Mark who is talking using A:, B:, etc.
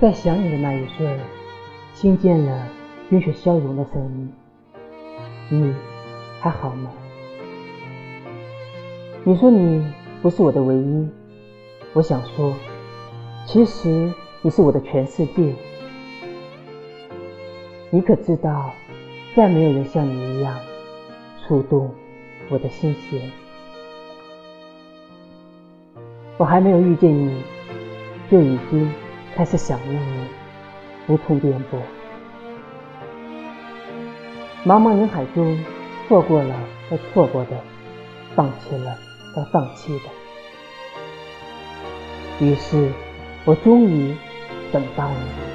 A: 在想你的那一瞬，听见了冰雪消融的声音。你还好吗？你说你不是我的唯一，我想说，其实你是我的全世界。你可知道，再没有人像你一样触动我的心弦。我还没有遇见你，就已经开始想念你，无从辩驳。茫茫人海中，错过了该错过的，放弃了该放弃的。于是，我终于等到你。